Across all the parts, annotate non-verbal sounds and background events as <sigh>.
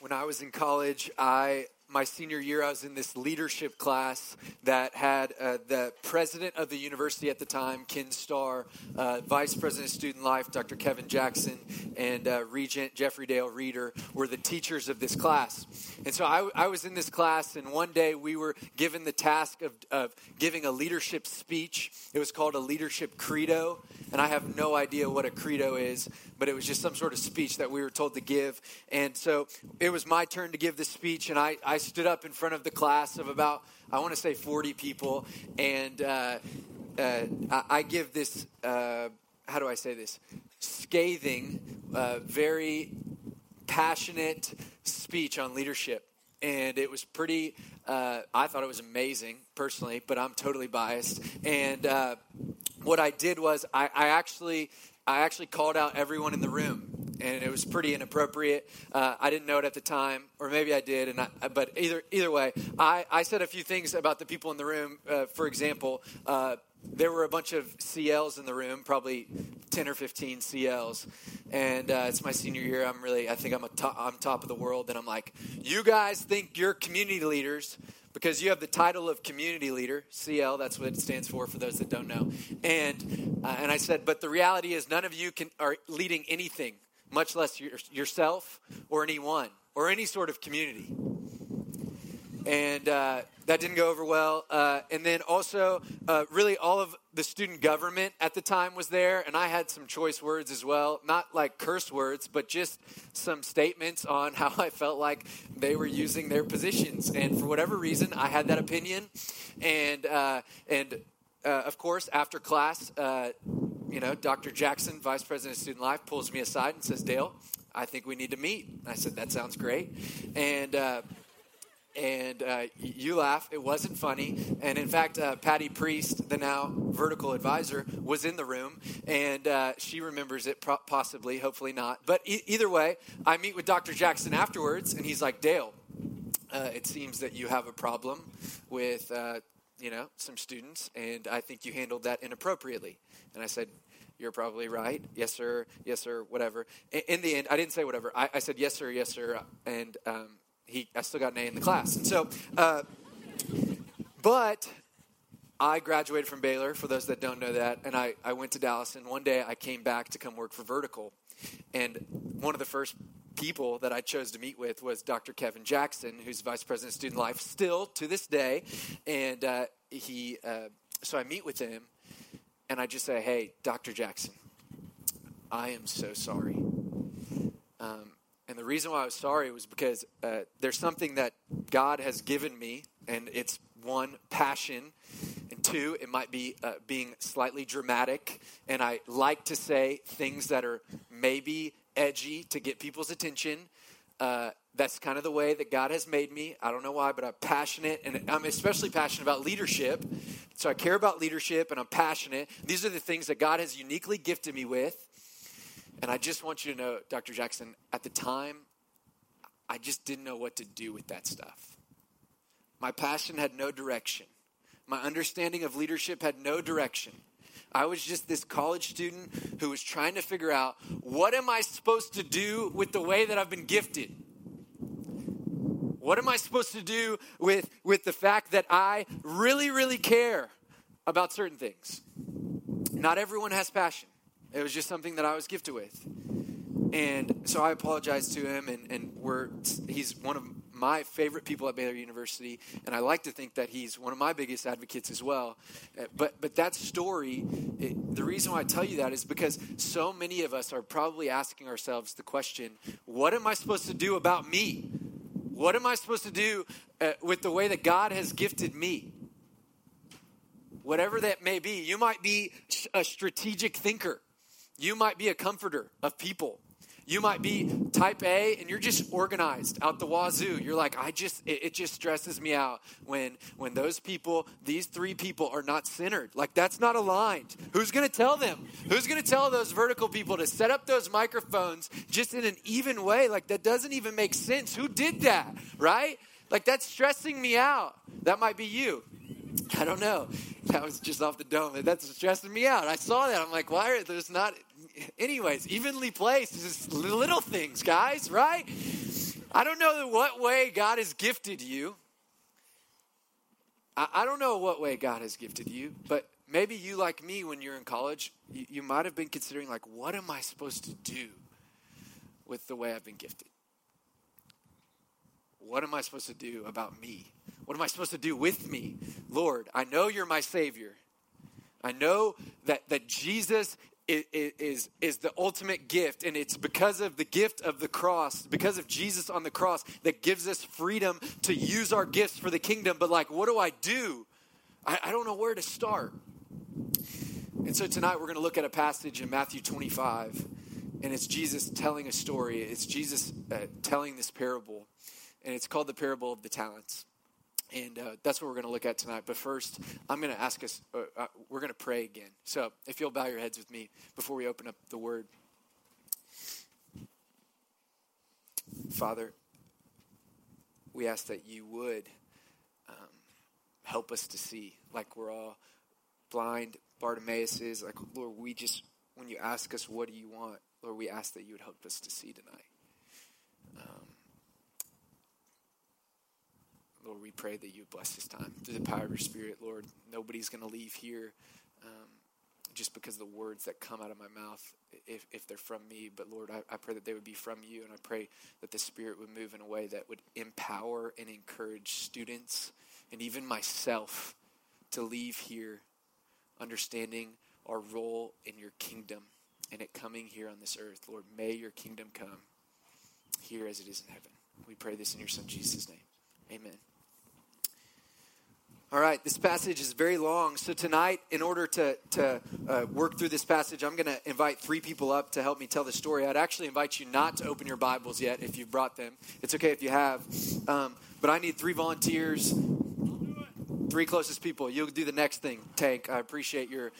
when I was in college, I my senior year, I was in this leadership class that had uh, the president of the university at the time, Ken Starr, uh, vice president of student life, Dr. Kevin Jackson, and uh, regent Jeffrey Dale Reeder were the teachers of this class. And so I, I, was in this class, and one day we were given the task of, of giving a leadership speech. It was called a leadership credo, and I have no idea what a credo is, but it was just some sort of speech that we were told to give. And so it was my turn to give the speech, and I, I stood up in front of the class of about, I want to say 40 people, and uh, uh, I, I, give this, uh, how do I say this? Scathing, uh, very passionate speech on leadership. And it was pretty, uh, I thought it was amazing personally, but I'm totally biased. And uh, what I did was I, I actually I actually called out everyone in the room and it was pretty inappropriate. Uh, I didn't know it at the time, or maybe I did. And I, but either either way, I, I said a few things about the people in the room. Uh, for example, uh, there were a bunch of CLs in the room, probably ten or fifteen CLs, and uh, it's my senior year. I'm really, I think I'm a top, I'm top of the world, and I'm like, you guys think you're community leaders because you have the title of community leader cl that's what it stands for for those that don't know and uh, and i said but the reality is none of you can are leading anything much less your, yourself or anyone or any sort of community. And uh, that didn't go over well. Uh, and then also, uh, really, all of the student government at the time was there, and I had some choice words as well. Not like curse words, but just some statements on <laughs> how I felt like they were using their positions. And for whatever reason, I had that opinion. And, uh, and uh, of course, after class, uh, you know, Dr. Jackson, Vice President of Student Life, pulls me aside and says, Dale, I think we need to meet. I said, that sounds great. And, uh, and uh, you laugh. It wasn't funny. And in fact, uh, Patty Priest, the now vertical advisor, was in the room, and uh, she remembers it pro- possibly, hopefully not. But e- either way, I meet with Dr. Jackson afterwards, and he's like, Dale, uh, it seems that you have a problem with uh, you know, some students, and I think you handled that inappropriately. And I said, You're probably right. Yes, sir. Yes, sir. Whatever. In the end, I didn't say whatever. I, I said, Yes, sir. Yes, sir. And um, he, I still got an A in the class. And so, uh, but I graduated from Baylor, for those that don't know that, and I, I went to Dallas. And one day I came back to come work for Vertical. And one of the first people that I chose to meet with was Dr. Kevin Jackson, who's vice president of student life still to this day. And uh, he, uh, so I meet with him, and I just say, "Hey, Dr. Jackson, I am so sorry." Um, and the reason why I was sorry was because uh, there's something that God has given me, and it's one passion and two it might be uh, being slightly dramatic and i like to say things that are maybe edgy to get people's attention. Uh, that's kind of the way that God has made me. I don't know why, but I'm passionate, and I'm especially passionate about leadership. So I care about leadership, and I'm passionate. These are the things that God has uniquely gifted me with. And I just want you to know, Dr. Jackson, at the time, I just didn't know what to do with that stuff. My passion had no direction. My understanding of leadership had no direction. I was just this college student who was trying to figure out what am I supposed to do with the way that I've been gifted? What am I supposed to do with, with the fact that I really, really care about certain things? Not everyone has passion. It was just something that I was gifted with. And so I apologized to him, and, and we're, he's one of my favorite people at Baylor University, and I like to think that he's one of my biggest advocates as well. Uh, but but that story, it, the reason why I tell you that is because so many of us are probably asking ourselves the question, what am I supposed to do about me? What am I supposed to do uh, with the way that God has gifted me? Whatever that may be, you might be a strategic thinker. You might be a comforter of people. You might be type A and you're just organized out the wazoo. You're like, I just, it, it, just stresses me out when, when those people, these three people are not centered. Like that's not aligned. Who's going to tell them? Who's going to tell those vertical people to set up those microphones just in an even way? Like that doesn't even make sense. Who did that? Right? Like that's stressing me out. That might be you. I don't know. That was just off the dome. That's stressing me out. I saw that. I'm like, why are there's not anyways, evenly placed. Just little things, guys, right? I don't know what way God has gifted you. I, I don't know what way God has gifted you, but maybe you, like me, when you're in college, you, you might have been considering, like, what am I supposed to do with the way I've been gifted? What am I supposed to do about me? What am I supposed to do with me? Lord, I know you're my Savior. I know that, that Jesus is, is, the ultimate gift, and it's because of the gift of the cross, because of Jesus on the cross, that gives us freedom to use our gifts for the kingdom. But, like, what do I do? I, I don't know where to start. And so tonight we're going to look at a passage in Matthew 25, and it's Jesus telling a story. It's Jesus uh, telling this parable, and it's called the parable of the talents. And uh, that's what we're going to look at tonight. But first, I'm going to ask us, uh, uh, we're going to pray again. So if you'll bow your heads with me before we open up the word. Father, we ask that you would um, help us to see, like we're all blind. Bartimaeus is like, Lord, we just, when you ask us, what do you want? Lord, we ask that you would help us to see tonight. Um, Lord, we pray that you bless this time through the power of your Spirit, Lord. Nobody's going to leave here um, just because the words that come out of my mouth, if, if they're from me. But Lord, I, I pray that they would be from you, and I pray that the Spirit would move in a way that would empower and encourage students and even myself to leave here understanding our role in your kingdom and it coming here on this earth. Lord, may your kingdom come here as it is in heaven. We pray this in your Son Jesus' name. Amen. All right, this passage is very long. So, tonight, in order to, to uh, work through this passage, I'm going to invite three people up to help me tell the story. I'd actually invite you not to open your Bibles yet if you've brought them. It's okay if you have. Um, but I need three volunteers, three closest people. You'll do the next thing, Tank. I appreciate your,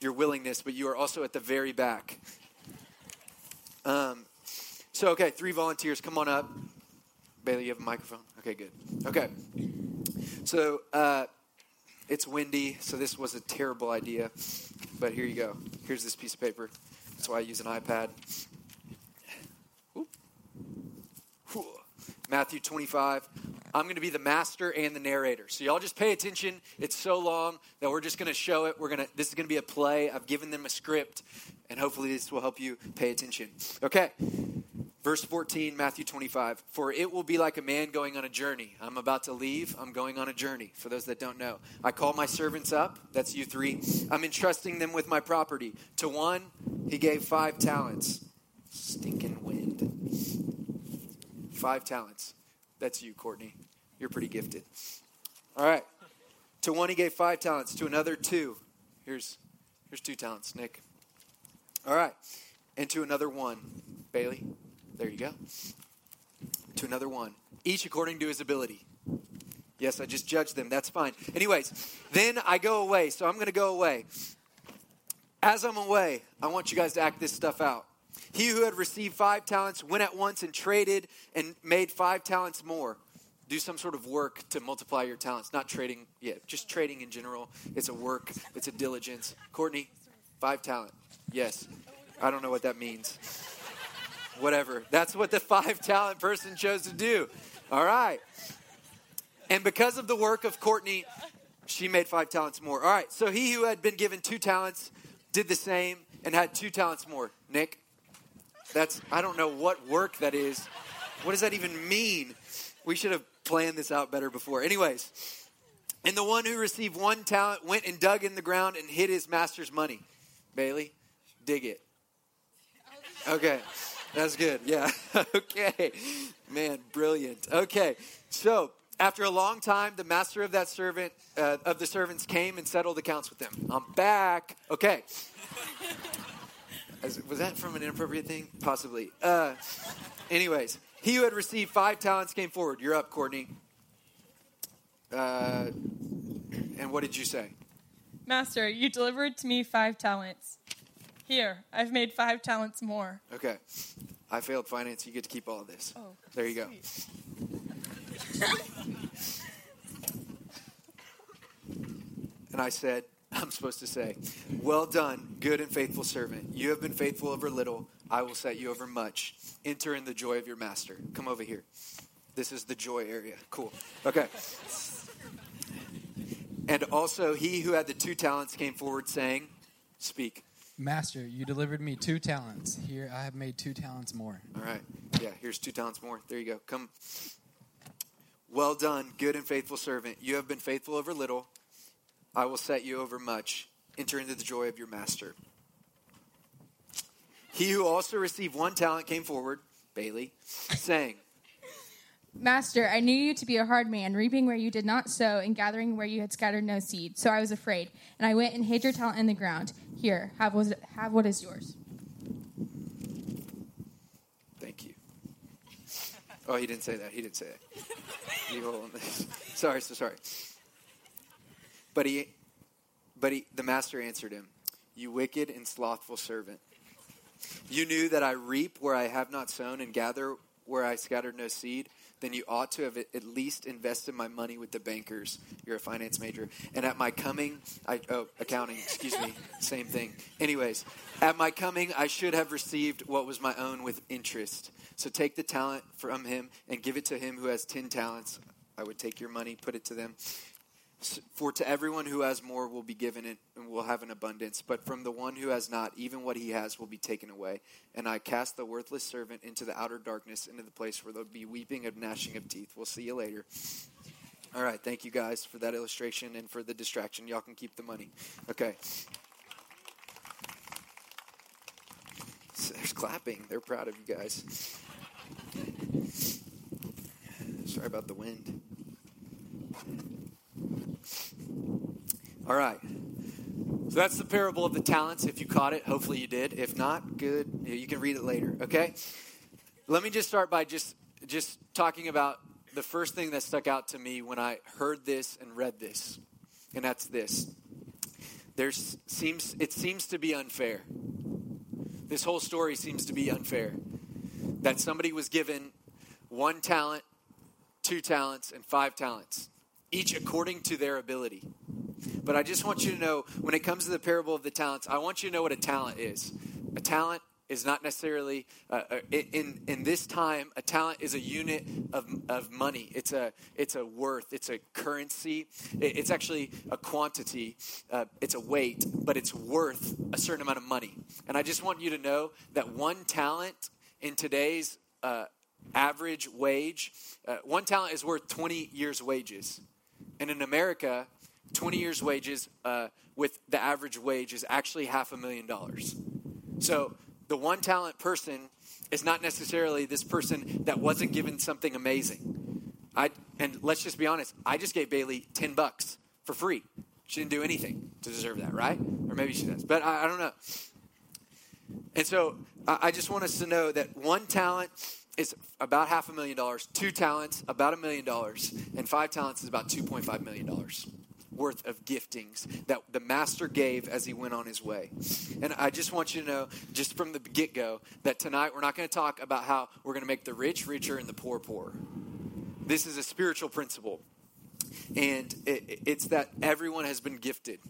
your willingness, but you are also at the very back. Um, so, okay, three volunteers, come on up. Bailey, you have a microphone? Okay, good. Okay. So uh, it's windy, so this was a terrible idea. But here you go. Here's this piece of paper. That's why I use an iPad. Matthew 25. I'm going to be the master and the narrator. So y'all just pay attention. It's so long that we're just going to show it. We're going to this is going to be a play. I've given them a script and hopefully this will help you pay attention. Okay. Verse 14, Matthew 25. For it will be like a man going on a journey. I'm about to leave. I'm going on a journey, for those that don't know. I call my servants up. That's you three. I'm entrusting them with my property. To one, he gave five talents. Stinking wind. Five talents. That's you, Courtney. You're pretty gifted. All right. To one, he gave five talents. To another, two. Here's, here's two talents, Nick. All right. And to another, one. Bailey. There you go. To another one. Each according to his ability. Yes, I just judged them. That's fine. Anyways, then I go away. So I'm going to go away. As I'm away, I want you guys to act this stuff out. He who had received five talents went at once and traded and made five talents more. Do some sort of work to multiply your talents. Not trading, yeah, just trading in general. It's a work, it's a diligence. Courtney, five talent. Yes. I don't know what that means whatever. That's what the five talent person chose to do. All right. And because of the work of Courtney, she made five talents more. All right. So he who had been given two talents did the same and had two talents more. Nick, that's, I don't know what work that is. What does that even mean? We should have planned this out better before. Anyways, and the one who received one talent went and dug in the ground and hid his master's money. Bailey, dig it. Okay. That's good. Yeah. <laughs> okay. Man, brilliant. Okay. So, after a long time, the master of that servant, uh, of the servants came and settled accounts with them. I'm back. Okay. As, was that from an inappropriate thing? Possibly. Uh, anyways, he who had received five talents came forward. You're up, Courtney. Uh, and what did you say? Master, you delivered to me five talents. Here, I've made five talents more. Okay. I failed finance. You get to keep all of this. Oh, there you go. and I said, I'm supposed to say. Well done, good and faithful servant. You have been faithful over little. I will set you over much. Enter in the joy of your master. Come over here. This is the joy area. Cool. Okay. And also, he who had the two talents came forward saying, Speak. Master, you delivered me two talents. Here I have made two talents more. All right. Yeah, here's two talents more. There you go. Come. Well done, good and faithful servant. You have been faithful over little. I will set you over much. Enter into the joy of your master. He who also received one talent came forward, Bailey, saying, Master, I knew you to be a hard man, reaping where you did not sow and gathering where you had scattered no seed. So I was afraid, and I went and hid your talent in the ground. Here, have what, have what is yours. Thank you. Oh, he didn't say that. He didn't say that. <laughs> Sorry, so sorry. But he, but he, the master answered him, "You wicked and slothful servant. You knew that I reap where I have not sown and gather where I scattered no seed. Then you ought to have at least invested my money with the bankers. You're a finance major. And at my coming, I oh accounting. Excuse me. <laughs> Same thing. Anyways, at my coming, I should have received what was my own with interest. So take the talent from him and give it to him who has ten talents. I would take your money, put it to them." For to everyone who has more will be given it and will have an abundance, but from the one who has not, even what he has will be taken away. And I cast the worthless servant into the outer darkness, into the place where there'll be weeping and gnashing of teeth. We'll see you later. All right, thank you guys for that illustration and for the distraction. Y'all can keep the money. Okay. So there's clapping. They're proud of you guys. Sorry about the wind. All right. So that's the parable of the talents. If you caught it, hopefully you did. If not, good. You can read it later. Okay. Let me just start by just just talking about the first thing that stuck out to me when I heard this and read this, and that's this. There seems it seems to be unfair. This whole story seems to be unfair. That somebody was given one talent, two talents, and five talents, each according to their ability. But I just want you to know when it comes to the parable of the talents, I want you to know what a talent is. A talent is not necessarily uh, uh in in this time a talent is a unit of, of money. It's a it's a worth. It's a currency. It's actually a quantity. Uh, it's a weight but it's worth a certain amount of money. And i just want you to know that one talent in today's uh, average wage uh, one talent is worth 20 years wages and in america 20 years' wages uh, with the average wage is actually half a million dollars. So the one talent person is not necessarily this person that wasn't given something amazing. I and let's just be honest. I just gave Bailey 10 bucks for free. She didn't do anything to deserve that, right? Or maybe she does, but I, I don't know. And so I, I just want us to know that one talent is about half a million dollars, two talents, about a million dollars, and five talents is about $2.5 million worth of giftings that the master gave as he went on his way. And I just want you to know, just from the get go, that tonight we're not going to talk about how we're going to make the rich richer and the poor poorer. This is a spiritual principle. And it, it's that everyone has been gifted,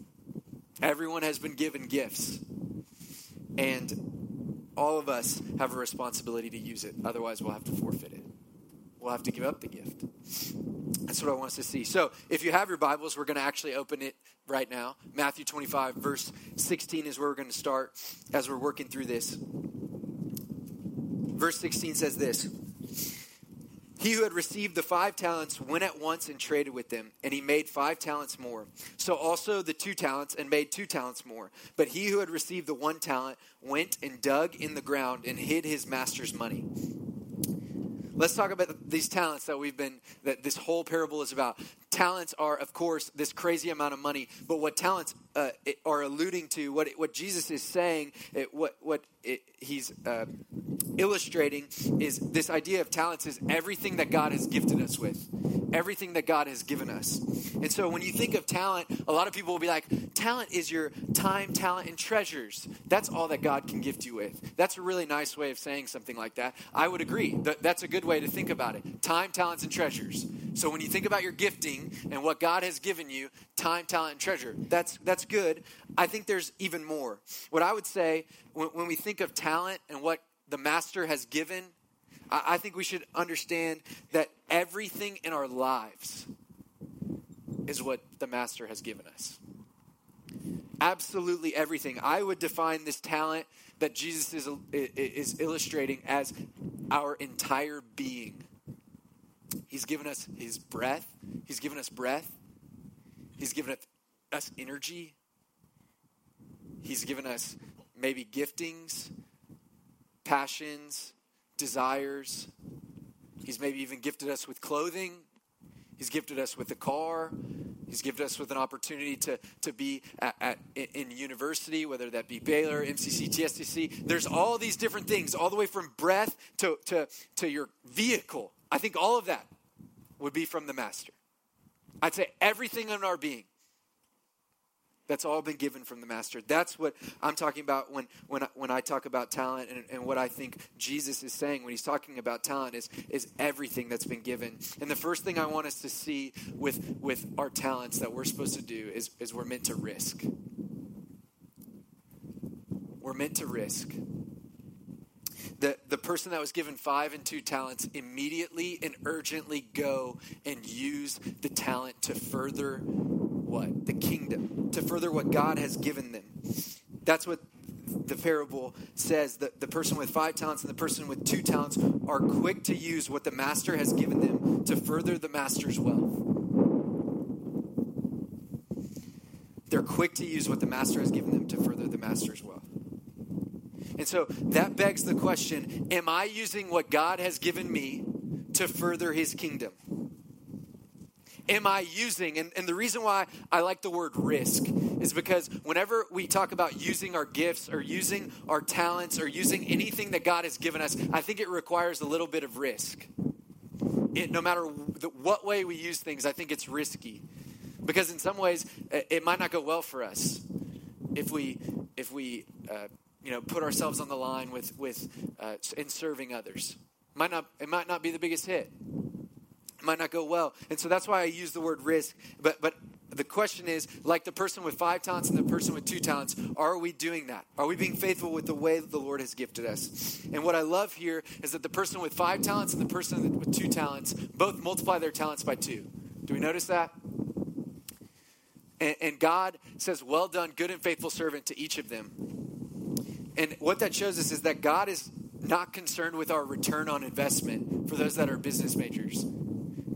everyone has been given gifts. And all of us have a responsibility to use it. Otherwise, we'll have to forfeit it. We'll have to give up the gift. That's what I want us to see. So, if you have your Bibles, we're going to actually open it right now. Matthew 25, verse 16 is where we're going to start as we're working through this. Verse 16 says this He who had received the five talents went at once and traded with them, and he made five talents more. So also the two talents and made two talents more. But he who had received the one talent went and dug in the ground and hid his master's money. Let's talk about these talents that we've been, that this whole parable is about. Talents are, of course, this crazy amount of money, but what talents uh, are alluding to, what, what Jesus is saying, it, what, what it, he's uh, illustrating is this idea of talents is everything that God has gifted us with, everything that God has given us. And so when you think of talent, a lot of people will be like, talent is your time, talent, and treasures. That's all that God can gift you with. That's a really nice way of saying something like that. I would agree. That's a good way to think about it. Time, talents, and treasures. So when you think about your gifting and what God has given you, time, talent, and treasure, that's that's good. I think there's even more. What I would say when, when we think of talent and what the master has given, I, think we should understand that everything in our lives is what the master has given us. Absolutely everything. I would define this talent that Jesus is, is illustrating as our entire being. He's given us his breath. He's given us breath. He's given us energy. He's given us maybe giftings, passions, desires. He's maybe even gifted us with clothing. He's gifted us with a car. He's gifted us with an opportunity to, to be at, at, in university, whether that be Baylor, MCC, TSTC. There's all these different things, all the way from breath to, to, to your vehicle. I think all of that would be from the Master. I'd say everything in our being. That's all been given from the Master. That's what I'm talking about when, when, I, when I talk about talent and, and what I think Jesus is saying when he's talking about talent is, is everything that's been given. And the first thing I want us to see with, with our talents that we're supposed to do is, is we're meant to risk. We're meant to risk. The, the person that was given five and two talents immediately and urgently go and use the talent to further what? The kingdom, to further what God has given them. That's what the parable says that the person with five talents and the person with two talents are quick to use what the master has given them to further the master's wealth. They're quick to use what the master has given them to further the master's wealth. And so that begs the question Am I using what God has given me to further his kingdom? Am I using? And, and the reason why I like the word risk is because whenever we talk about using our gifts or using our talents or using anything that God has given us, I think it requires a little bit of risk. It, no matter what way we use things, I think it's risky. Because in some ways, it might not go well for us if we, if we uh, you know, put ourselves on the line with, with uh, in serving others. Might not, it might not be the biggest hit might not go well. And so that's why I use the word risk. But but the question is, like the person with five talents and the person with two talents, are we doing that? Are we being faithful with the way that the Lord has gifted us? And what I love here is that the person with five talents and the person with two talents both multiply their talents by two. Do we notice that? And, and God says, Well done, good and faithful servant to each of them. And what that shows us is that God is not concerned with our return on investment for those that are business majors.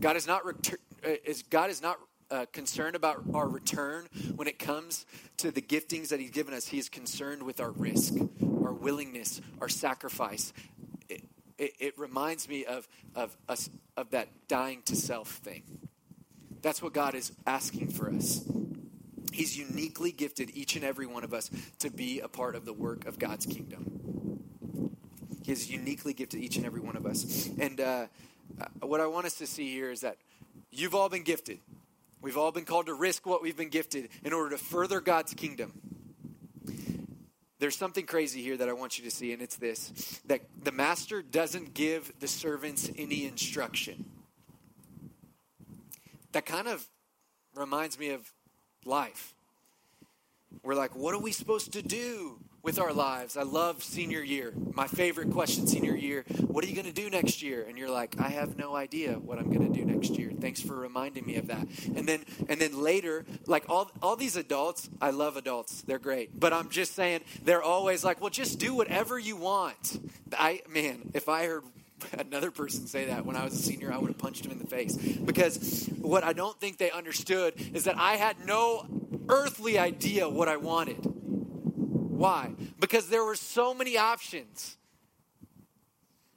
God is not, retur- uh, is, God is not uh, concerned about our return when it comes to the giftings that He's given us. He is concerned with our risk, our willingness, our sacrifice. It, it, it reminds me of, of, us, of that dying to self thing. That's what God is asking for us. He's uniquely gifted each and every one of us to be a part of the work of God's kingdom. He has uniquely gifted each and every one of us. And uh, what I want us to see here is that you've all been gifted. We've all been called to risk what we've been gifted in order to further God's kingdom. There's something crazy here that I want you to see, and it's this that the master doesn't give the servants any instruction. That kind of reminds me of life. We're like, what are we supposed to do? with our lives. I love senior year. My favorite question senior year, what are you going to do next year? And you're like, I have no idea what I'm going to do next year. Thanks for reminding me of that. And then and then later, like all all these adults, I love adults. They're great. But I'm just saying they're always like, "Well, just do whatever you want." I man, if I heard another person say that when I was a senior, I would have punched him in the face. Because what I don't think they understood is that I had no earthly idea what I wanted. Why? Because there were so many options.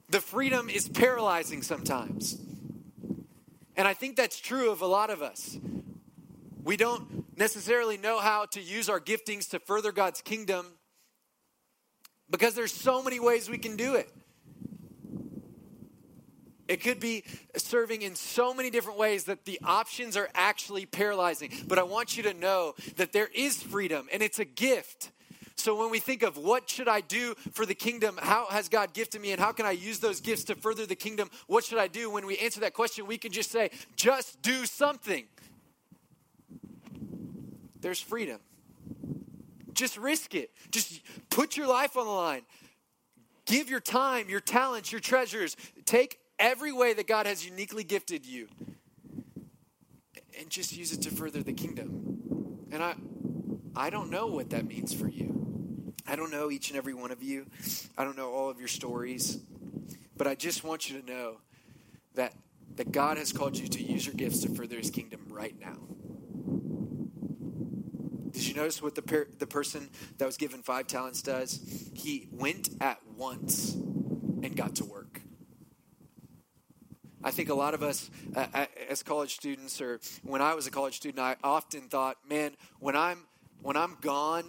The freedom is paralyzing sometimes. And I think that's true of a lot of us. We don't necessarily know how to use our giftings to further God's kingdom because there's so many ways we can do it. It could be serving in so many different ways that the options are actually paralyzing. But I want you to know that there is freedom and it's a gift. So when we think of what should I do for the kingdom, how has God gifted me, and how can I use those gifts to further the kingdom? What should I do? When we answer that question, we can just say, just do something. There's freedom. Just risk it. Just put your life on the line. Give your time, your talents, your treasures. Take every way that God has uniquely gifted you and just use it to further the kingdom. And I I don't know what that means for you. I don't know each and every one of you. I don't know all of your stories. But I just want you to know that that God has called you to use your gifts to further his kingdom right now. Did you notice what the, per- the person that was given five talents does? He went at once and got to work. I think a lot of us, uh, as college students, or when I was a college student, I often thought, man, when I'm when I'm gone,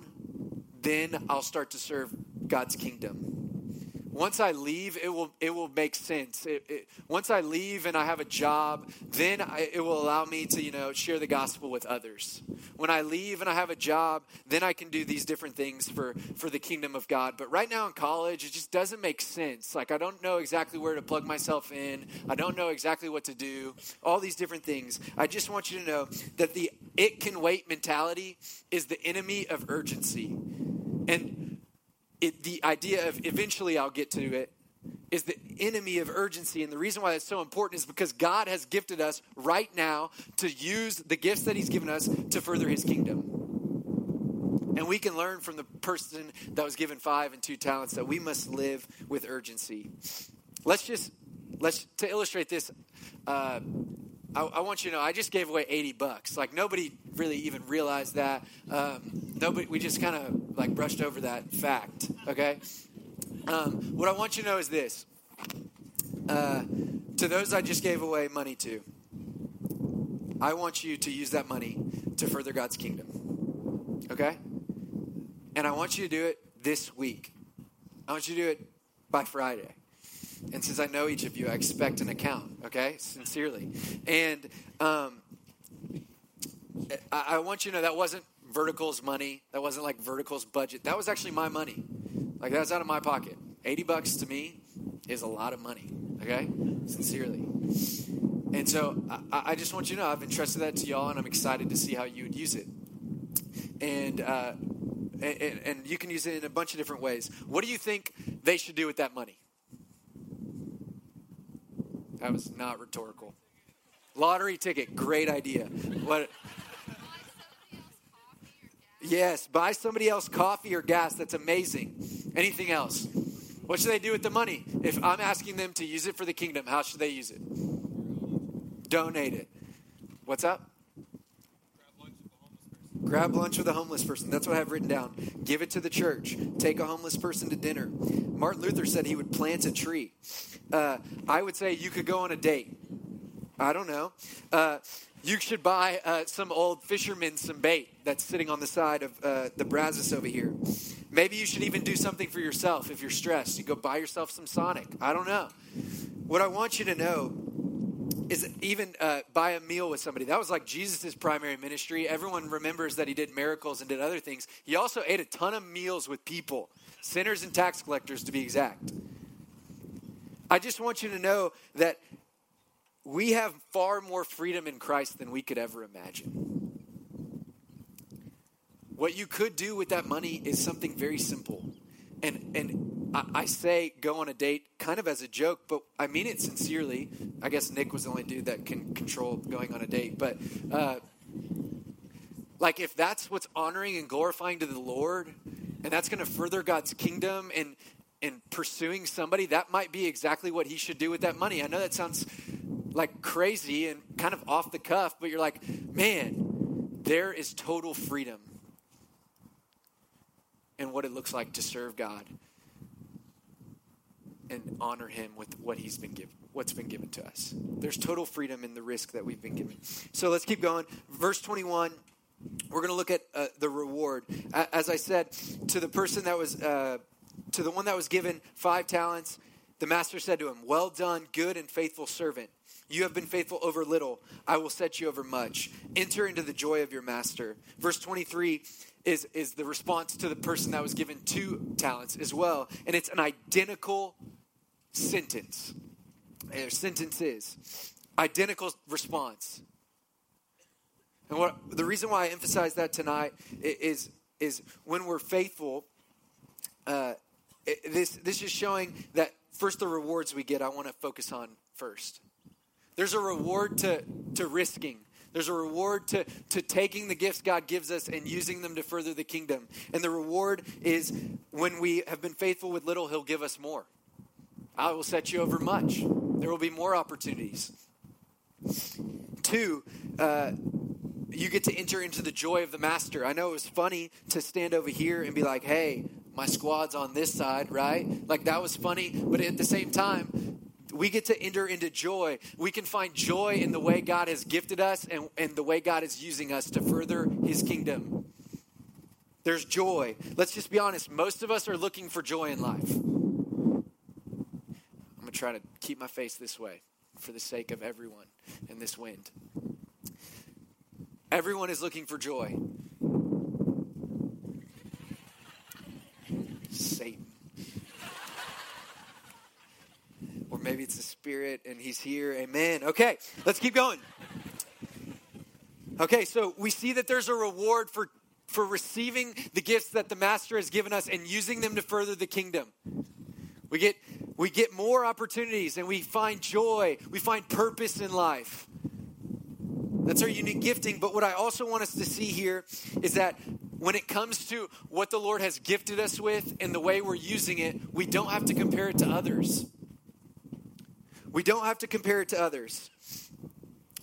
then I'll start to serve God's kingdom once I leave, it will it will make sense. It, it, once I leave and I have a job, then I, it will allow me to you know share the gospel with others. When I leave and I have a job, then I can do these different things for for the kingdom of God. But right now in college, it just doesn't make sense. Like I don't know exactly where to plug myself in. I don't know exactly what to do. All these different things. I just want you to know that the it can wait mentality is the enemy of urgency, and it, the idea of eventually I'll get to it is the enemy of urgency. And the reason why that's so important is because God has gifted us right now to use the gifts that He's given us to further His kingdom. And we can learn from the person that was given five and two talents that we must live with urgency. Let's just, let's, to illustrate this, uh, I, I, want you to know I just gave away 80 bucks. Like nobody really even realized that. Um, nobody, we just kind of like brushed over that fact. Okay. Um, what I want you to know is this: uh, to those I just gave away money to, I want you to use that money to further God's kingdom. Okay. And I want you to do it this week. I want you to do it by Friday. And since I know each of you, I expect an account, okay? Sincerely. And um, I, I want you to know that wasn't Vertical's money. That wasn't like Vertical's budget. That was actually my money. Like, that was out of my pocket. 80 bucks to me is a lot of money, okay? Sincerely. And so I, I just want you to know I've entrusted that to y'all, and I'm excited to see how you would use it. And, uh, and, and you can use it in a bunch of different ways. What do you think they should do with that money? That was not rhetorical. Lottery ticket, great idea. What? Yes, buy somebody else coffee or gas. That's amazing. Anything else? What should they do with the money? If I'm asking them to use it for the kingdom, how should they use it? Donate it. What's up? Grab lunch with a homeless person. That's what I have written down. Give it to the church. Take a homeless person to dinner. Martin Luther said he would plant a tree. Uh, I would say you could go on a date. I don't know. Uh, you should buy uh, some old fisherman some bait that's sitting on the side of uh, the Brazos over here. Maybe you should even do something for yourself if you're stressed. You go buy yourself some Sonic. I don't know. What I want you to know is even uh, buy a meal with somebody. That was like Jesus' primary ministry. Everyone remembers that he did miracles and did other things. He also ate a ton of meals with people, sinners and tax collectors to be exact. I just want you to know that we have far more freedom in Christ than we could ever imagine. What you could do with that money is something very simple. And, and I, I, say go on a date kind of as a joke, but I mean it sincerely. I guess Nick was the only dude that can control going on a date. But uh, like if that's what's honoring and glorifying to the Lord, and that's going to further God's kingdom and, and pursuing somebody, that might be exactly what he should do with that money. I know that sounds like crazy and kind of off the cuff, but you're like, man, there is total freedom in what it looks like to serve God and honor him with what he's been given what's been given to us. There's total freedom in the risk that we've been given. So let's keep going. Verse 21 we're going to look at uh, the reward. As i said to the person that was uh, to the one that was given five talents The master said to him, Well done, good and faithful servant. You have been faithful over little. I will set you over much. Enter into the joy of your master. Verse 23 is, is the response to the person that was given two talents as well. And it's an identical sentence. Or sentence is identical response. And what the reason why I emphasize that tonight is is when we're faithful. Uh, this this is showing that first the rewards we get. I want to focus on first. There's a reward to to risking. There's a reward to, to taking the gifts God gives us and using them to further the kingdom. And the reward is when we have been faithful with little, He'll give us more. I will set you over much. There will be more opportunities. Two, uh, you get to enter into the joy of the master. I know it was funny to stand over here and be like, hey, my squad's on this side, right? Like that was funny, but at the same time, we get to enter into joy. We can find joy in the way God has gifted us and, and the way God is using us to further his kingdom. There's joy. Let's just be honest. Most of us are looking for joy in life. I'm going to try to keep my face this way for the sake of everyone in this wind. Everyone is looking for joy. Satan. Or maybe it's the Spirit and He's here. Amen. Okay, let's keep going. Okay, so we see that there's a reward for, for receiving the gifts that the Master has given us and using them to further the kingdom. We get, we get more opportunities and we find joy, we find purpose in life. That's our unique gifting. But what I also want us to see here is that when it comes to what the Lord has gifted us with and the way we're using it, we don't have to compare it to others. We don't have to compare it to others.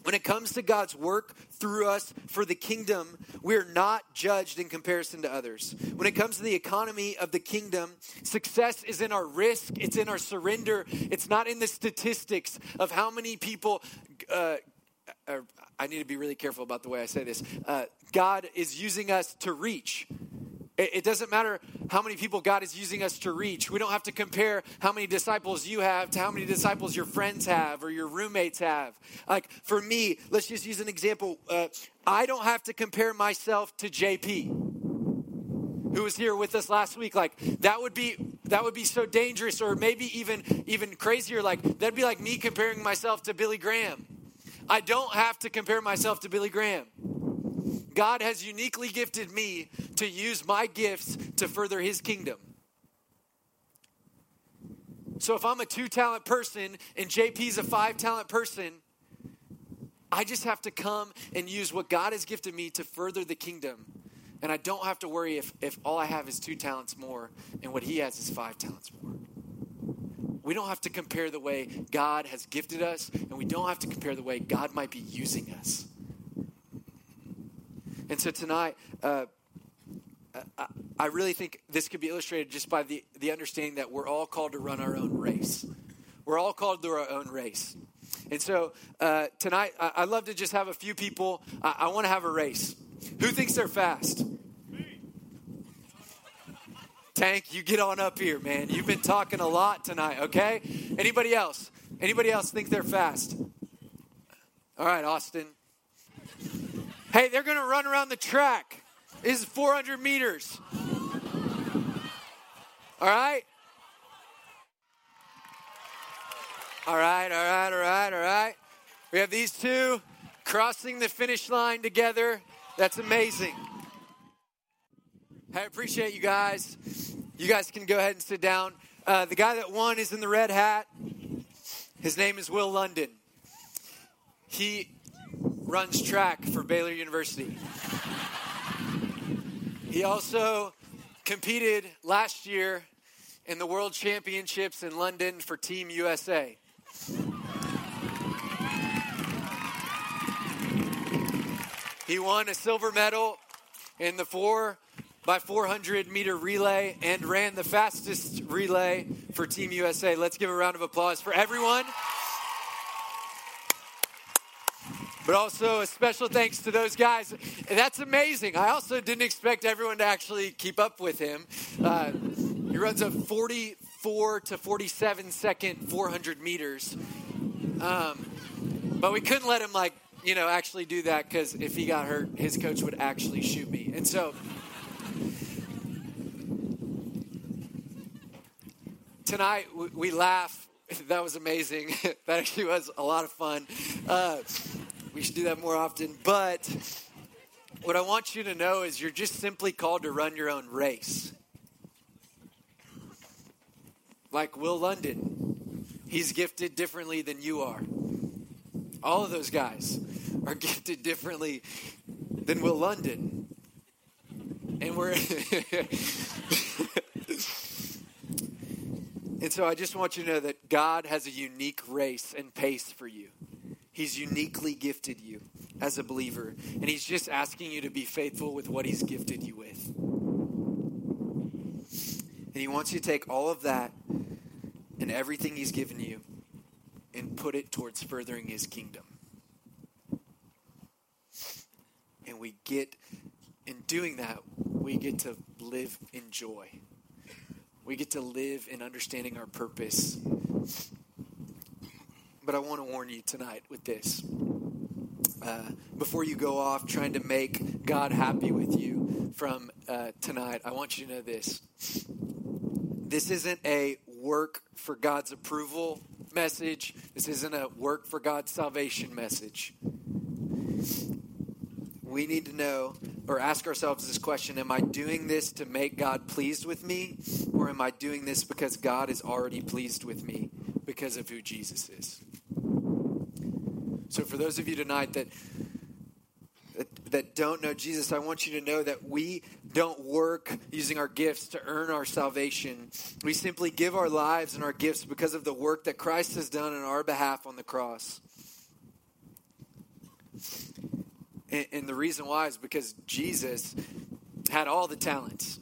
When it comes to God's work through us for the kingdom, we're not judged in comparison to others. When it comes to the economy of the kingdom, success is in our risk, it's in our surrender, it's not in the statistics of how many people. Uh, I need to be really careful about the way I say this. Uh, God is using us to reach. It, it doesn't matter how many people God is using us to reach. We don't have to compare how many disciples you have to how many disciples your friends have or your roommates have. Like for me, let's just use an example. Uh, I don't have to compare myself to JP who was here with us last week like that would be that would be so dangerous or maybe even even crazier like that'd be like me comparing myself to billy graham I don't have to compare myself to Billy Graham. God has uniquely gifted me to use my gifts to further his kingdom. So if I'm a two talent person and JP's a five talent person, I just have to come and use what God has gifted me to further the kingdom. And I don't have to worry if, if all I have is two talents more and what he has is five talents more. We don't have to compare the way God has gifted us, and we don't have to compare the way God might be using us. And so tonight, uh, I really think this could be illustrated just by the, the understanding that we're all called to run our own race. We're all called to our own race. And so uh, tonight, I, would love to just have a few people. I, I want to have a race. Who thinks they're fast? Tank, you get on up here, man. You've been talking a lot tonight, okay? Anybody else? Anybody else think they're fast? All right, Austin. Hey, they're going to run around the track. This is 400 meters. All right? All right, all right, all right, all right. We have these two crossing the finish line together. That's amazing. I appreciate you guys. You guys can go ahead and sit down. Uh, the guy that won is in the red hat. His name is Wil London. He runs track for Baylor University. He also competed last year in the World Championships in London for Team USA. He won a silver medal in the four by 400 meter relay and ran the fastest relay for Team USA. Let's give a round of applause for everyone. But also a special thanks to those guys. That's amazing. I also didn't expect everyone to actually keep up with him. Uh, he runs a 44 to 47 second 400 meters. Um, but we couldn't let him like you know actually do that because if he got hurt, his coach would actually shoot me. And so tonight we, laugh. <laughs> That was amazing. <laughs> that actually was a lot of fun. Uh, we should do that more often. But what I want you to know is you're just simply called to run your own race. Like Wil London, he's gifted differently than you are. All of those guys are <laughs> gifted differently than Wil London. And we're. And so I just want you to know that God has a unique race and pace for you. He's uniquely gifted you as a believer, and He's just asking you to be faithful with what He's gifted you with. And He wants you to take all of that and everything He's given you and put it towards furthering His kingdom. And we get, in doing that, we get to live in joy. We get to live in understanding our purpose. But I want to warn you tonight with this. Uh, before you go off trying to make God happy with you from uh, tonight, I want you to know this. This isn't a work for God's approval message. This isn't a work for God's salvation message. We need to know or ask ourselves this question Am I doing this to make God pleased with me? Or am I doing this because God is already pleased with me because of who Jesus is? So, for those of you tonight that, that, don't know Jesus, I want you to know that we don't work using our gifts to earn our salvation. We simply give our lives and our gifts because of the work that Christ has done on our behalf on the cross. And, and the reason why is because Jesus had all the talents.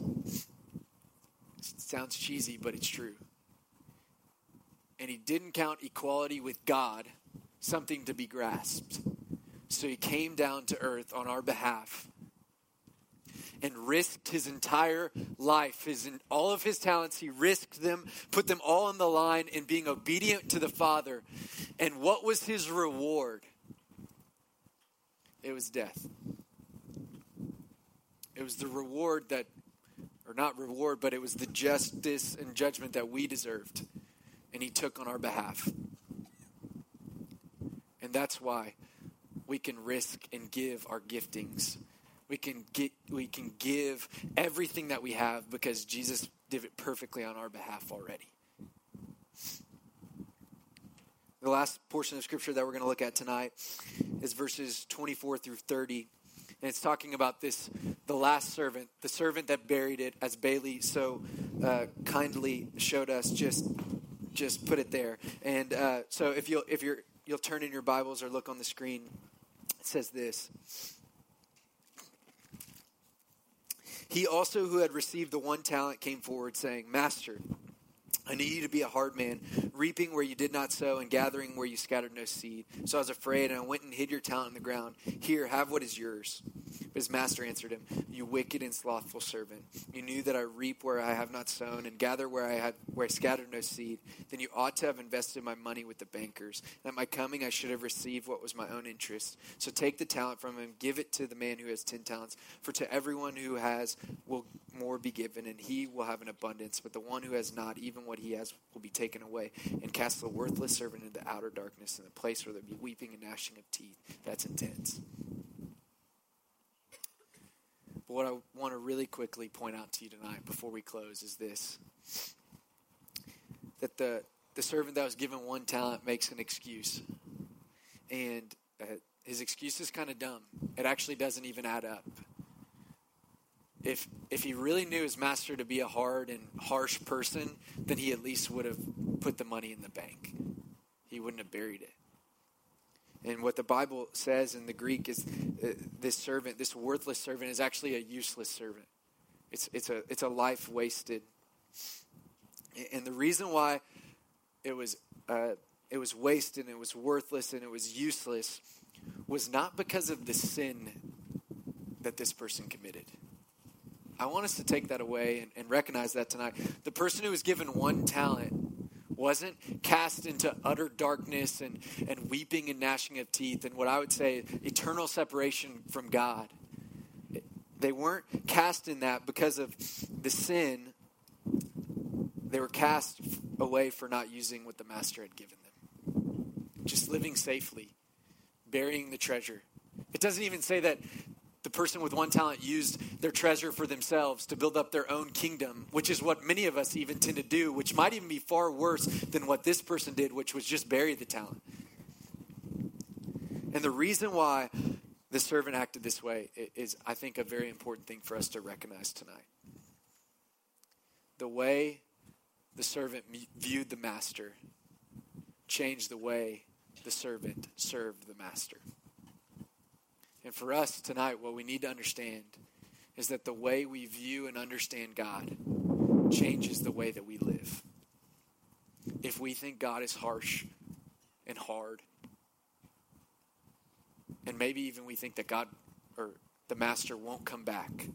It sounds cheesy, but it's true. And he didn't count equality with God something to be grasped. So he came down to earth on our behalf and risked his entire life, his all of his talents. He risked them, put them all on the line in being obedient to the Father. And what was his reward? It was death. It was the reward that, or not reward, but it was the justice and judgment that we deserved. And he took on our behalf. And that's why we can risk and give our giftings. We can get we can give everything that we have because Jesus did it perfectly on our behalf already. The last portion of scripture that we're going to look at tonight is verses 24 through 30. And it's talking about this, the last servant, the servant that buried it, as Bailey so uh, kindly showed us. Just, just put it there. And uh, so, if you'll, if you're, you'll turn in your Bibles or look on the screen, it says this. He also, who had received the one talent, came forward, saying, Master, I knew you to be a hard man, reaping where you did not sow and gathering where you scattered no seed. So I was afraid, and I went and hid your talent in the ground. Here, have what is yours. His master answered him, You wicked and slothful servant. You knew that I reap where I have not sown and gather where I had where I scattered no seed. Then you ought to have invested my money with the bankers. At my coming, I should have received what was my own interest. So take the talent from him, give it to the man who has ten talents. For to everyone who has will more be given, and he will have an abundance. But the one who has not, even what he has, will be taken away. And cast the worthless servant into outer darkness, in the place where there be weeping and gnashing of teeth. That's intense. But what I want to really quickly point out to you tonight before we close is this that the, the servant that was given one talent makes an excuse. And uh, his excuse is kind of dumb. It actually doesn't even add up. If, if he really knew his master to be a hard and harsh person, then he at least would have put the money in the bank. He wouldn't have buried it. And what the Bible says in the Greek is uh, this servant, this worthless servant, is actually a useless servant. It's, it's, a, it's a life wasted. And the reason why it was, uh, it was wasted and it was worthless and it was useless was not because of the sin that this person committed. I want us to take that away and, and recognize that tonight. The person who was given one talent wasn't cast into utter darkness and, and weeping and gnashing of teeth and what I would say eternal separation from God. They weren't cast in that because of the sin. They were cast away for not using what the master had given them. Just living safely, burying the treasure. It doesn't even say that the person with one talent used their treasure for themselves to build up their own kingdom, which is what many of us even tend to do, which might even be far worse than what this person did, which was just bury the talent. And the reason why the servant acted this way is, I think, a very important thing for us to recognize tonight. The way the servant viewed the master changed the way the servant served the master. And for us tonight, what we need to understand is that the way we view and understand God changes the way that we live. If we think God is harsh and hard, and maybe even we think that God or the Master won't come back,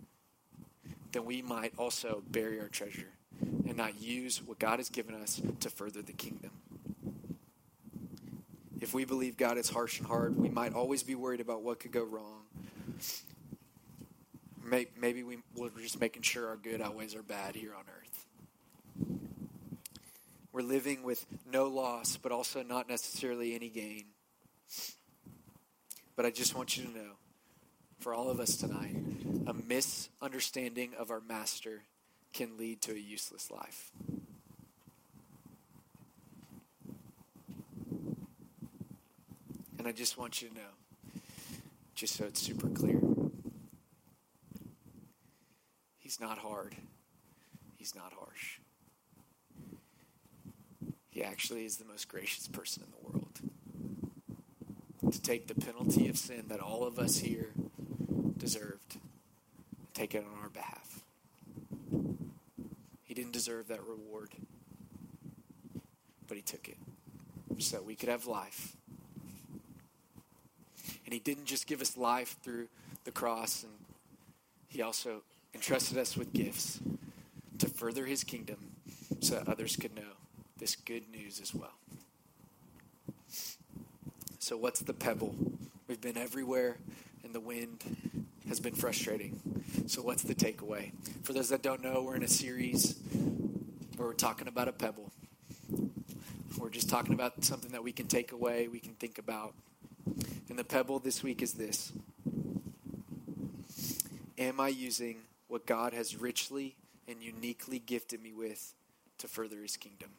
then we might also bury our treasure and not use what God has given us to further the kingdom. If we believe God is harsh and hard, we might always be worried about what could go wrong. Maybe we, we're just making sure our good outweighs our bad here on earth. We're living with no loss, but also not necessarily any gain. But I just want you to know, for all of us tonight, a misunderstanding of our master can lead to a useless life. And I just want you to know, just so it's super clear, He's not hard, He's not harsh. He actually is the most gracious person in the world. To take the penalty of sin that all of us here deserved, take it on our behalf. He didn't deserve that reward, but He took it so that we could have life and He didn't just give us life through the cross, and He also entrusted us with gifts to further His kingdom so that others could know this good news as well. So, what's the pebble? We've been everywhere, and the wind has been frustrating. So, what's the takeaway? For those that don't know, we're in a series where we're talking about a pebble. We're just talking about something that we can take away, we can think about. And the pebble this week is this Am I using what God has richly and uniquely gifted me with to further his kingdom?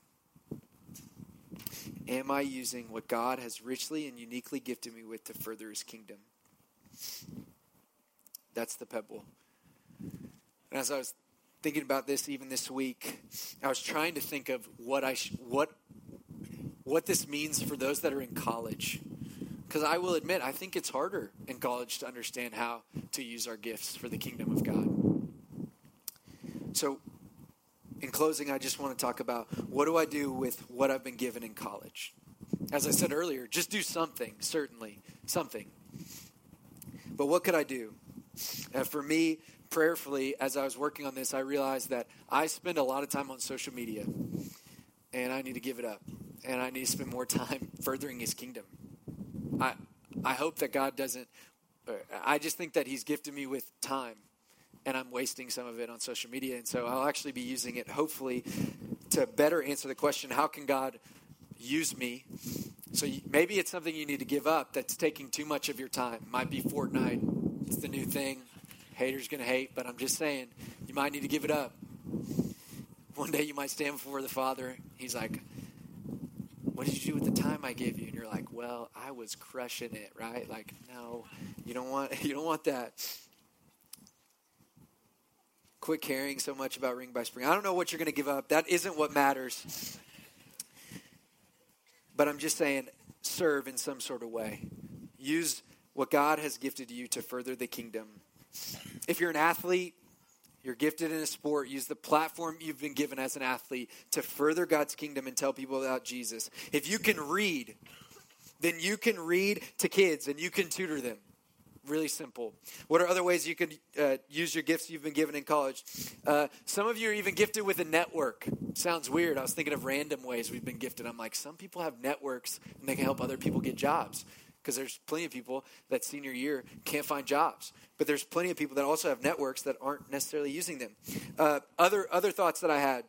Am I using what God has richly and uniquely gifted me with to further his kingdom? That's the pebble. And as I was thinking about this even this week, I was trying to think of what I sh- what what this means for those that are in college. Because I will admit, I think it's harder in college to understand how to use our gifts for the kingdom of God. So, in closing, I just want to talk about what do I do with what I've been given in college? As I said earlier, just do something, certainly, something. But what could I do? Uh, for me, prayerfully, as I was working on this, I realized that I spend a lot of time on social media, and I need to give it up. And I need to spend more <laughs> time furthering His kingdom. I, I hope that God doesn't, uh, I just think that He's gifted me with time and I'm wasting some of it on social media. And so I'll actually be using it, hopefully, to better answer the question how can God use me? So maybe it's something you need to give up that's taking too much of your time. Might be Fortnite, it's the new thing. Haters gonna hate, but I'm just saying, you might need to give it up. One day you might stand before the Father. He's like, what did you do with the time I gave you? And you're like, well, I was crushing it, right? Like, no, you don't want <laughs> you don't want that. Quit caring so much about Ring by Spring. I don't know what you're going to give up. That isn't what matters. But I'm just saying, serve in some sort of way. Use what God has gifted you to further the kingdom. If you're an athlete, you're gifted in a sport, use the platform you've been given as an athlete to further God's kingdom and tell people about Jesus. If you can read, then you can read to kids and you can tutor them. really simple. What are other ways you could uh, use your gifts you've been given in college? Uh, some of you are even gifted with a network. Sounds weird. I was thinking of random ways we've been gifted. I'm like, some people have networks and they can help other people get jobs because there's plenty of people that senior year can't find jobs. But there's plenty of people that also have networks that aren't necessarily using them. Uh, other other thoughts that I had.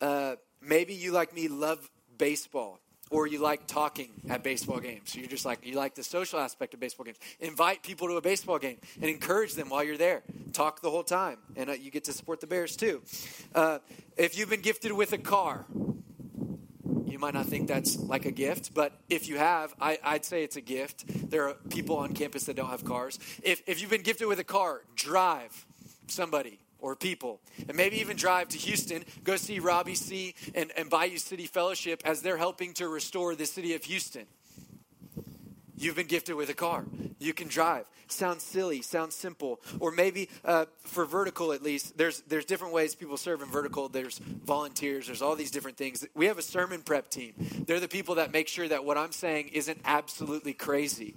Uh, maybe you like me love baseball or you like talking at baseball games. You're just like, you like the social aspect of baseball games. Invite people to a baseball game and encourage them while you're there. Talk the whole time. And uh, you get to support the Bears too. Uh, if you've been gifted with a car, you might not think that's like a gift, but if you have, I, would say it's a gift. There are people on campus that don't have cars. If, if you've been gifted with a car, drive somebody or people. And maybe even drive to Houston, go see Robbie C. and, and Bayou City Fellowship as they're helping to restore the city of Houston. You've been gifted with a car. You can drive. Sounds silly, sounds simple. Or maybe uh, for vertical, at least, there's, there's different ways people serve in vertical. There's volunteers, there's all these different things. We have a sermon prep team. They're the people that make sure that what I'm saying isn't absolutely crazy.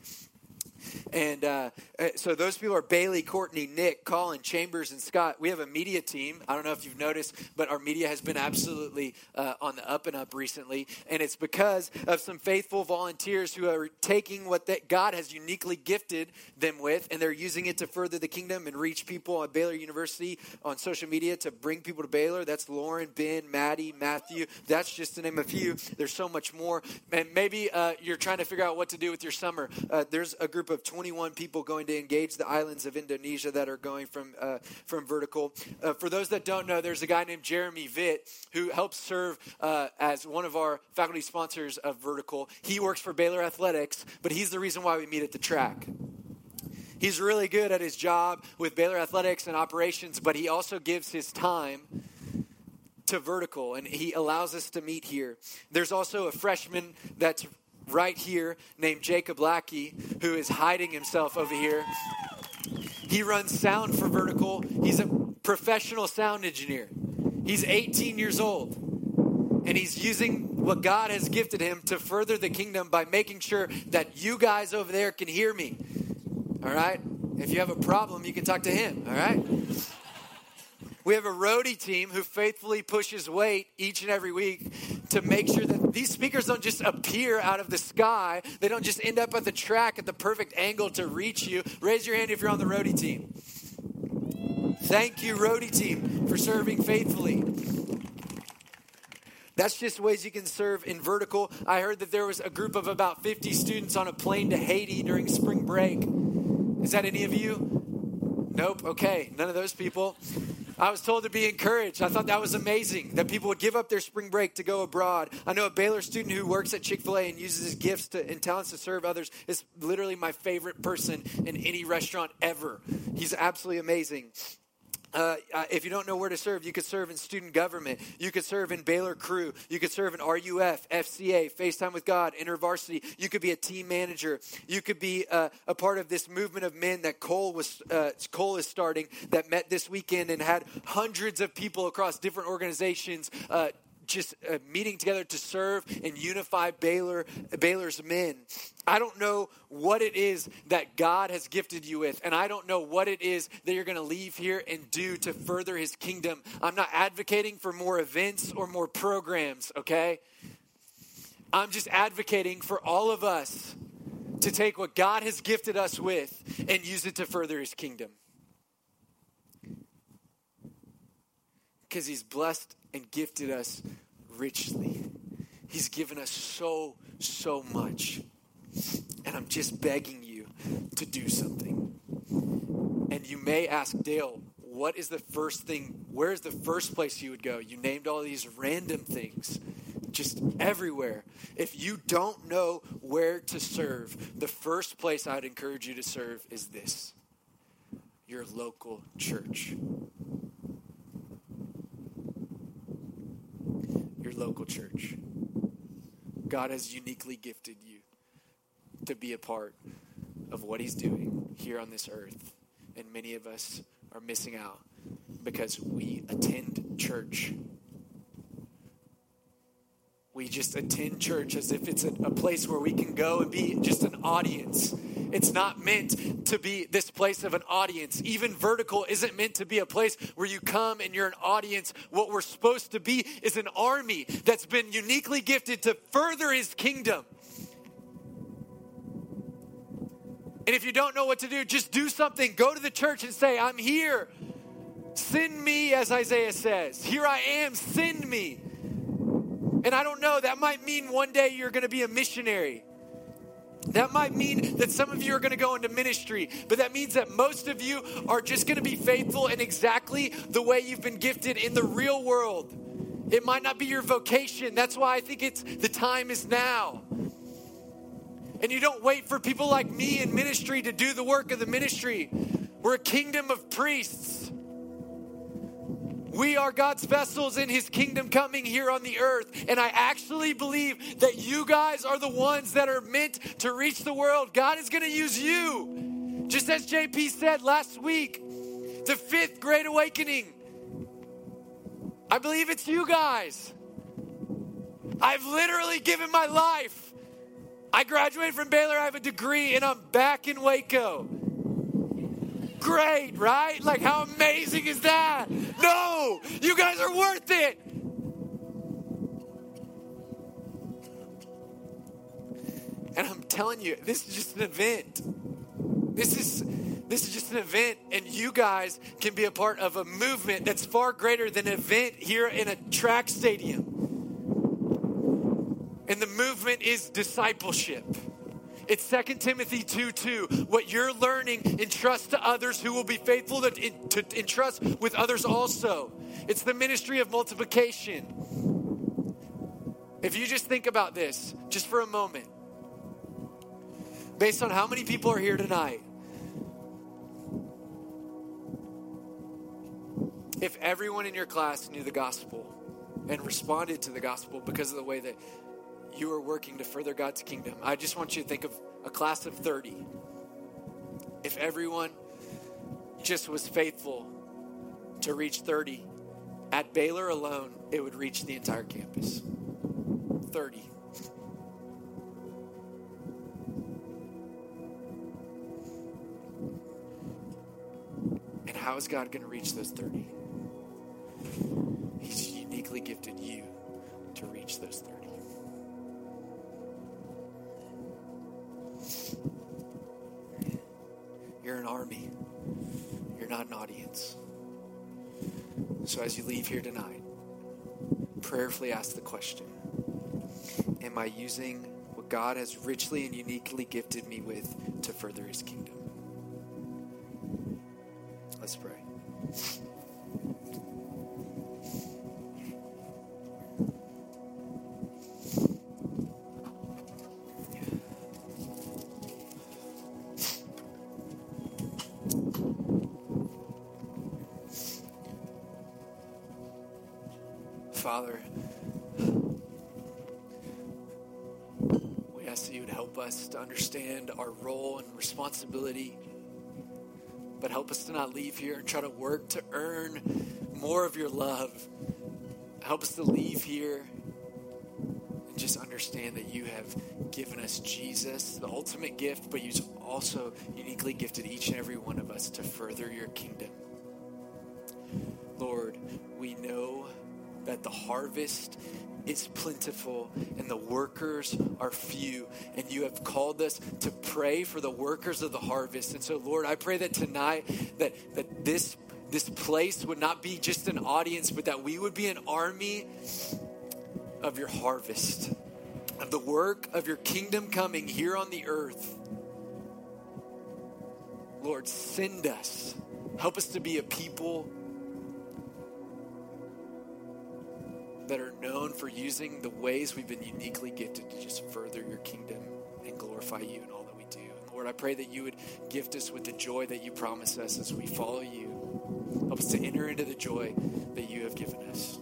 And uh, uh, so those people are Bailey, Courtney, Nick, Colin, Chambers, and Scott. We have a media team. I don't know if you've noticed, but our media has been absolutely uh, on the up and up recently. And it's because of some faithful volunteers who are taking what that God has uniquely gifted them with, and they're using it to further the kingdom and reach people at Baylor University on social media to bring people to Baylor. That's Lauren, Ben, Maddie, Matthew. That's just to name a few. There's so much more. And maybe uh, you're trying to figure out what to do with your summer. Uh, there's a group of 21 people going to engage the islands of Indonesia that are going from, uh, from vertical. Uh, for those that don't know, there's a guy named Jeremy Vitt who helps serve uh, as one of our faculty sponsors of vertical. He works for Baylor Athletics, but he's the reason why we meet at the track. He's really good at his job with Baylor Athletics and operations, but he also gives his time to vertical and he allows us to meet here. There's also a freshman that's right here named Jacob Lackey who is hiding himself over here. He runs sound for Vertical. He's a professional sound engineer. He's 18 years old. And he's using what God has gifted him to further the kingdom by making sure that you guys over there can hear me. All right? If you have a problem, you can talk to him. All right? We have a roadie team who faithfully pushes weight each and every week to make sure that these speakers don't just appear out of the sky. They don't just end up at the track at the perfect angle to reach you. Raise your hand if you're on the roadie team. Thank you, roadie team, for serving faithfully. That's just ways you can serve in vertical. I heard that there was a group of about 50 students on a plane to Haiti during spring break. Is that any of you? Nope. Okay. None of those people. I was told to be encouraged. I thought that was amazing that people would give up their spring break to go abroad. I know a Baylor student who works at Chick fil A and uses his gifts to, and talents to serve others is literally my favorite person in any restaurant ever. He's absolutely amazing. Uh, uh, if you don't know where to serve, you could serve in student government. You could serve in Baylor Crew. You could serve in RUF, FCA, FaceTime with God, InterVarsity. You could be a team manager. You could be uh, a part of this movement of men that Cole was uh, Cole is starting that met this weekend and had hundreds of people across different organizations uh, just uh, meeting together to serve and unify Baylor, Baylor's men. I don't know what it is that God has gifted you with, and I don't know what it is that you're going to leave here and do to further his kingdom. I'm not advocating for more events or more programs, okay? I'm just advocating for all of us to take what God has gifted us with and use it to further his kingdom. Because he's blessed and gifted us richly. He's given us so, so much. And I'm just begging you to do something. And you may ask, Dale, what is the first thing? Where is the first place you would go? You named all these random things just everywhere. If you don't know where to serve, the first place I'd encourage you to serve is this your local church. Local church. God has uniquely gifted you to be a part of what He's doing here on this earth. And many of us are missing out because we attend church. We just attend church as if it's a, a place where we can go and be just an audience it's not meant to be this place of an audience. Even vertical isn't meant to be a place where you come and you're an audience. What we're supposed to be is an army that's been uniquely gifted to further his kingdom. And if you don't know what to do, just do something. Go to the church and say, I'm here. Send me, as Isaiah says. Here I am, send me. And I don't know, that might mean one day you're going to be a missionary. That might mean that some of you are going to go into ministry, but that means that most of you are just going to be faithful in exactly the way you've been gifted in the real world. It might not be your vocation. That's why I think it's the time is now. And you don't wait for people like me in ministry to do the work of the ministry. We're a kingdom of priests. We are God's vessels in His kingdom coming here on the earth. And I actually believe that you guys are the ones that are meant to reach the world. God is going to use you. Just as JP said last week, the fifth great awakening. I believe it's you guys. I've literally given my life I graduated from Baylor, I have a degree, and I'm back in Waco. Great, right? Like, how amazing is that? No, you guys are worth it. And I'm telling you, this is just an event. This is this is just an event, and you guys can be a part of a movement that's far greater than an event here in a track stadium. And the movement is discipleship. It's 2 Timothy 2 2. What you're learning, entrust to others who will be faithful to, to entrust with others also. It's the ministry of multiplication. If you just think about this, just for a moment, based on how many people are here tonight, if everyone in your class knew the gospel and responded to the gospel because of the way that you are working to further God's kingdom. I just want you to think of a class of 30. If everyone just was faithful to reach 30, at Baylor alone, it would reach the entire campus. 30. And how is God going to reach those 30? Audience. So as you leave here tonight, prayerfully ask the question Am I using what God has richly and uniquely gifted me with to further his kingdom? Help us to understand our role and responsibility, but help us to not leave here and try to work to earn more of your love. Help us to leave here and just understand that you have given us Jesus, the ultimate gift, but you've also uniquely gifted each and every one of us to further your kingdom. Lord, we know that the harvest is plentiful and the workers are few. And you have called us to pray for the workers of the harvest. And so, Lord, I pray that tonight that, that this this place would not be just an audience, but that we would be an army of your harvest, of the work of your kingdom coming here on the earth. Lord, send us. Help us to be a people that are known for using the ways we've been uniquely gifted to just further your kingdom and glorify you in all that we do. And Lord, I pray that you would gift us with the joy that you promise us as we follow you. Help us to enter into the joy that you have given us.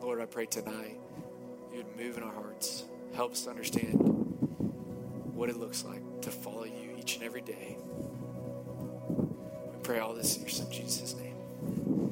Lord, I pray tonight you would move in our hearts. Help us to understand what it looks like to follow you each and every day. We pray all this in your son Jesus' name.